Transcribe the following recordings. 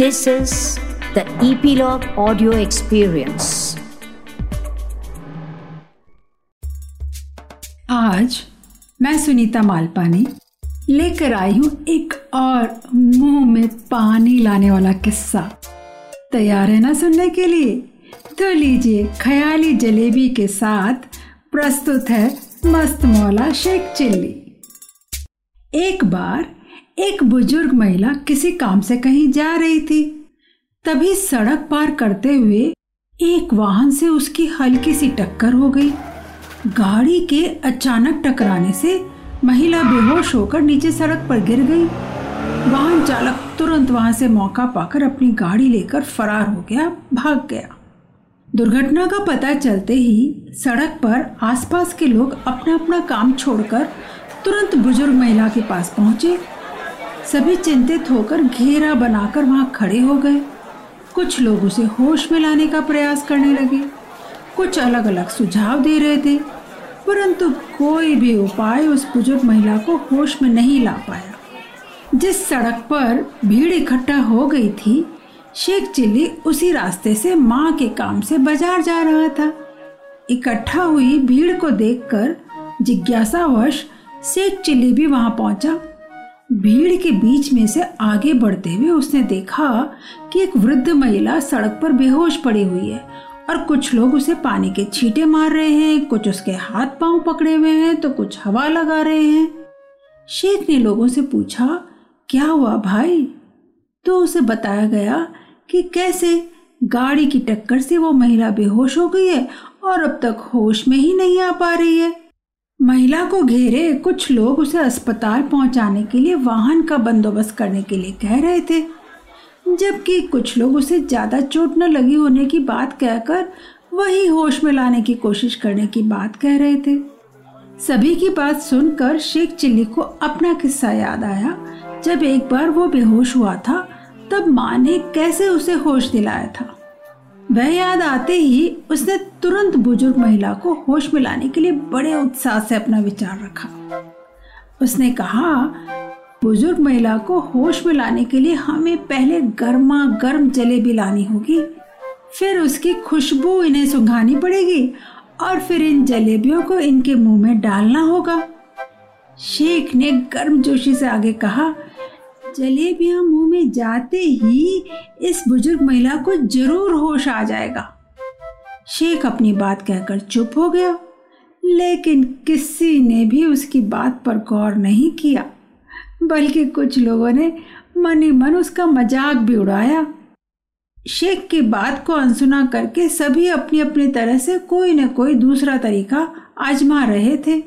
This is the Epilogue Audio Experience. आज मैं सुनीता मालपानी लेकर आई हूँ एक और मुँह में पानी लाने वाला किस्सा। तैयार है ना सुनने के लिए? तो लीजिए ख्याली जलेबी के साथ प्रस्तुत है मस्त मौला शेख चिल्ली। एक बार एक बुज़ुर्ग महिला किसी काम से कहीं जा रही थी। तभी सड़क पार करते हुए एक वाहन से उसकी हल्की सी टक्कर हो गई। गाड़ी के अचानक टकराने से महिला बेहोश होकर नीचे सड़क पर गिर गई। वाहन चालक तुरंत वहाँ से मौका पाकर अपनी गाड़ी लेकर फरार हो गया, भाग गया। दुर्घटना का पता चलते ही सड़क पर आसपास के लोग अपना अपना काम छोड़कर तुरंत बुज़ुर्ग महिला के पास पहुँचे। सभी चिंतित होकर घेरा बनाकर वहाँ खड़े हो गए। कुछ लोग उसे होश में लाने का प्रयास करने लगे। कुछ अलग अलग सुझाव दे रहे थे, परंतु कोई भी उपाय उस बुज़ुर्ग महिला को होश में नहीं ला पाया। जिस सड़क पर भीड़ इकट्ठा हो गई थी, शेख चिल्ली उसी रास्ते से माँ के काम से बाज़ार जा रहा था। इकट्ठा हुई भीड़ को देखकर जिज्ञासावश शेख चिल्ली भी वहाँ पहुँचा। भीड़ के बीच में से आगे बढ़ते हुए उसने देखा कि एक वृद्ध महिला सड़क पर बेहोश पड़ी हुई है और कुछ लोग उसे पानी के छींटे मार रहे हैं, कुछ उसके हाथ पाँव पकड़े हुए हैं तो कुछ हवा लगा रहे हैं। शेख ने लोगों से पूछा, क्या हुआ भाई? तो उसे बताया गया कि कैसे गाड़ी की टक्कर से वो महिला बेहोश हो गई है और अब तक होश में ही नहीं आ पा रही है। महिला को घेरे कुछ लोग उसे अस्पताल पहुँचाने के लिए वाहन का बंदोबस्त करने के लिए कह रहे थे। जबकि कुछ लोग उसे ज़्यादा चोट न लगी होने की बात कहकर वही होश में लाने की कोशिश करने की बात कह रहे थे। सभी की बात सुनकर शेख चिल्ली को अपना किस्सा याद आया। जब एक बार वो बेहोश हुआ था, तब माँ ने कैसे उसे होश दिलाया था? वह याद आते ही उसने तुरंत बुज़ुर्ग महिला को होश में लाने के लिए बड़े उत्साह से अपना विचार रखा। उसने कहा, बुज़ुर्ग महिला को होश में लाने के लिए हमें पहले गर्मा गर्म जलेबी लानी होगी, फिर उसकी खुशबू इन्हें सुंघानी पड़ेगी और फिर इन जलेबियों को इनके मुँह में डालना होगा। शेख ने गर्म जोशी से आगे कहा जलेबियाँ मुँह में जाते ही इस बुज़ुर्ग महिला को ज़रूर होश आ जाएगा। शेख अपनी बात कहकर चुप हो गया, लेकिन किसी ने भी उसकी बात पर गौर नहीं किया, बल्कि कुछ लोगों ने मन ही मन उसका मज़ाक भी उड़ाया। शेख की बात को अनसुना करके सभी अपनी अपनी तरह से कोई न कोई दूसरा तरीका आजमा रहे थे।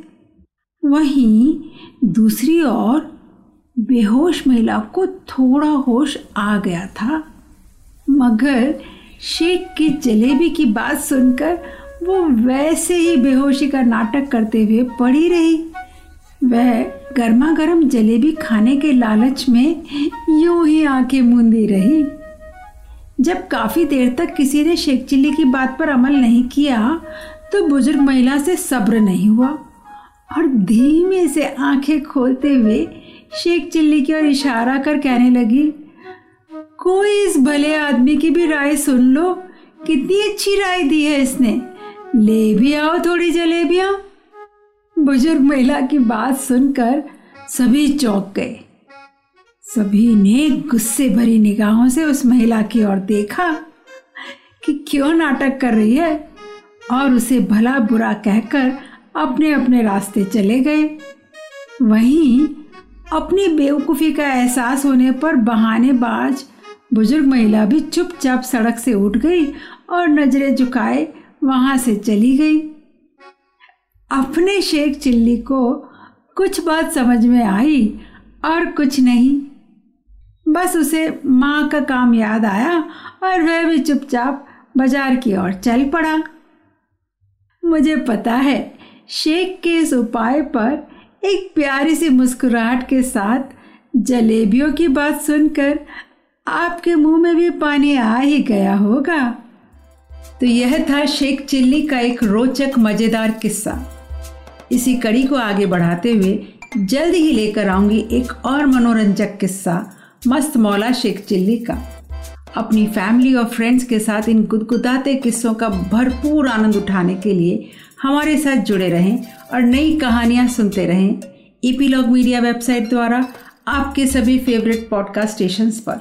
वहीं दूसरी ओर बेहोश महिला को थोड़ा होश आ गया था। मगर शेख की जलेबी की बात सुनकर वो वैसे ही बेहोशी का नाटक करते हुए पड़ी रही। वह गर्मा गर्म जलेबी खाने के लालच में यूँ ही आँखें मूंदी रही। जब काफ़ी देर तक किसी ने शेख चिल्ली की बात पर अमल नहीं किया तो बुज़ुर्ग महिला से सब्र नहीं हुआ और धीमे से आँखें खोलते हुए शेख चिल्ली की ओर इशारा कर कहने लगी, कोई इस भले आदमी की भी राय सुन लो। कितनी अच्छी राय दी है इसने। ले भी आओ थोड़ी जलेबियाँ। बुज़ुर्ग महिला की बात सुनकर सभी चौंक गए। सभी ने गुस्से भरी निगाहों से उस महिला की ओर देखा कि क्यों नाटक कर रही है और उसे भला बुरा कहकर अपने अपने रास्ते चले गए। वहीं अपनी बेवकूफ़ी का एहसास होने पर बहानेबाज बुज़ुर्ग महिला भी चुपचाप सड़क से उठ गई और नज़रें झुकाए वहाँ से चली गई। अपने शेख चिल्ली को कुछ बात समझ में आई और कुछ नहीं। बस उसे माँ का काम याद आया और वह भी चुपचाप बाज़ार की ओर चल पड़ा। मुझे पता है, शेख के इस उपाय पर एक प्यारी सी मुस्कुराहट के साथ जलेबियों की बात सुनकर आपके मुँह में भी पानी आ ही गया होगा। तो यह था शेख चिल्ली का एक रोचक, मज़ेदार किस्सा। इसी कड़ी को आगे बढ़ाते हुए जल्द ही लेकर आऊँगी एक और मनोरंजक किस्सा, मस्त मौला शेख चिल्ली का। अपनी फैमिली और फ्रेंड्स के साथ इन गुदगुदाते किस्सों का भरपूर आनंद उठाने के लिए हमारे साथ जुड़े रहें और नई कहानियाँ सुनते रहें ईपीलॉग मीडिया वेबसाइट द्वारा आपके सभी फेवरेट पॉडकास्ट स्टेशंस पर।